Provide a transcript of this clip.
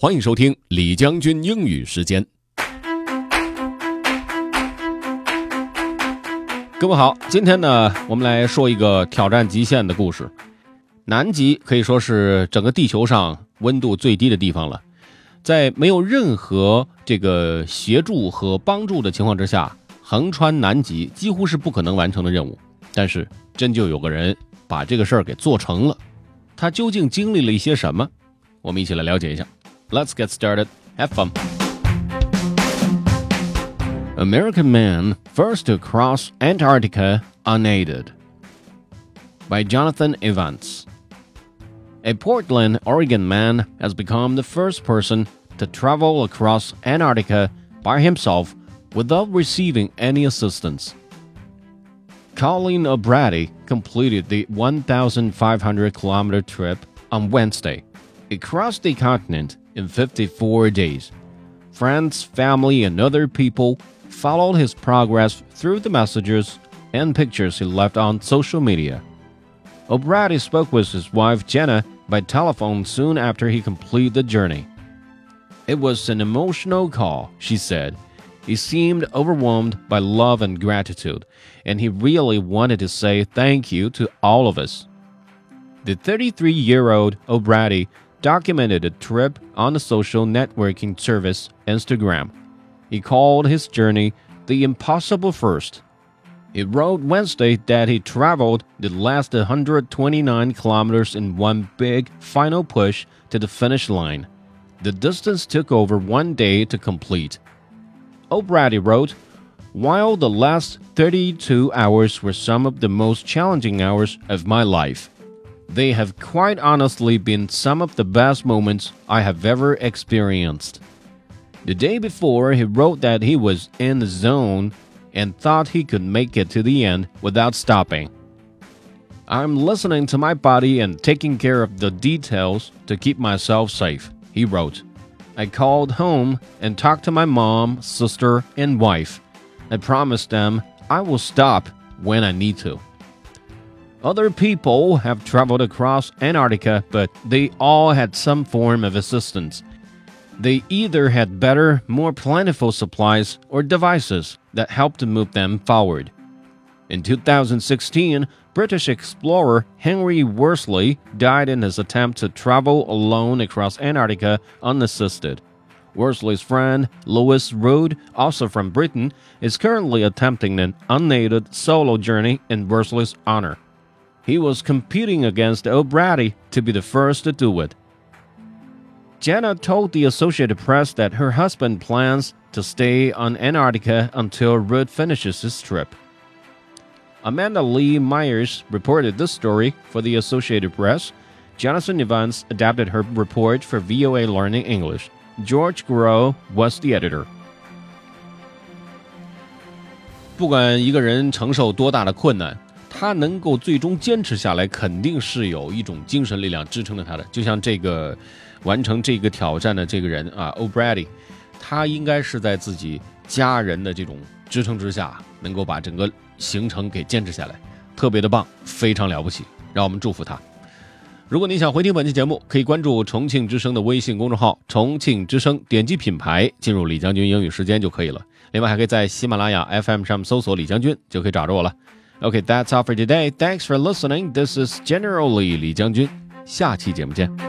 欢迎收听李将军英语时间。各位好，今天呢，我们来说一个挑战极限的故事。南极可以说是整个地球上温度最低的地方了，在没有任何这个协助和帮助的情况之下，横穿南极几乎是不可能完成的任务。但是，真就有个人把这个事儿给做成了。他究竟经历了一些什么？我们一起来了解一下。Let's get started. Have fun. American Man First to Cross Antarctica Unaided by Jonathan Evans. A Portland, Oregon man has become the first person to travel across Antarctica by himself without receiving any assistance. Colin O'Brady completed the 1,500 kilometer trip on Wednesday. He crossed the continent in 54 days. Friends, family, and other people followed his progress through the messages and pictures he left on social media. O'Brady spoke with his wife Jenna by telephone soon after he completed the journey. It was an emotional call, she said. He seemed overwhelmed by love and gratitude, and he really wanted to say thank you to all of us. The 33 year old O'Brady documented the trip on the social networking service Instagram. He called his journey the Impossible First. He wrote Wednesday that he traveled the last 129 kilometers in one big final push to the finish line. The distance took over one day to complete. O'Brady wrote, While the last 32 hours were some of the most challenging hours of my life, they have quite honestly been some of the best moments I have ever experienced. The day before, he wrote that he was in the zone and thought he could make it to the end without stopping. I'm listening to my body and taking care of the details to keep myself safe, he wrote. I called home and talked to my mom, sister, and wife. I promised them I will stop when I need to. Other people have traveled across Antarctica, but they all had some form of assistance. They either had better, more plentiful supplies or devices that helped move them forward. In 2016, British explorer Henry Worsley died in his attempt to travel alone across Antarctica unassisted. Worsley's friend, Louis Rudd, also from Britain, is currently attempting an unaided solo journey in Worsley's honor He was competing against O'Brady to be the first to do it. Jenna told the Associated Press that her husband plans to stay on Antarctica until Rood finishes his trip. Amanda Lee Myers reported this story for the Associated Press. Jonathan Evans adapted her report for VOA Learning English. George Grow was the editor. 不管一个人承受多大的困难， 他能够最终坚持下来，肯定是有一种精神力量支撑着他的。就像这个完成这个挑战的这个人啊，O'Brady，他应该是在自己家人的这种支撑之下，能够把整个行程给坚持下来，特别的棒，非常了不起，让我们祝福他。如果你想回听本期节目，可以关注重庆之声的微信公众号“重庆之声”，点击品牌进入李将军英语时间就可以了。另外，还可以在喜马拉雅 FM 上面搜索李将军，就可以找着我了。Okay, that's all for today. Thanks for listening. This is General Lee 李将军，下期节目见。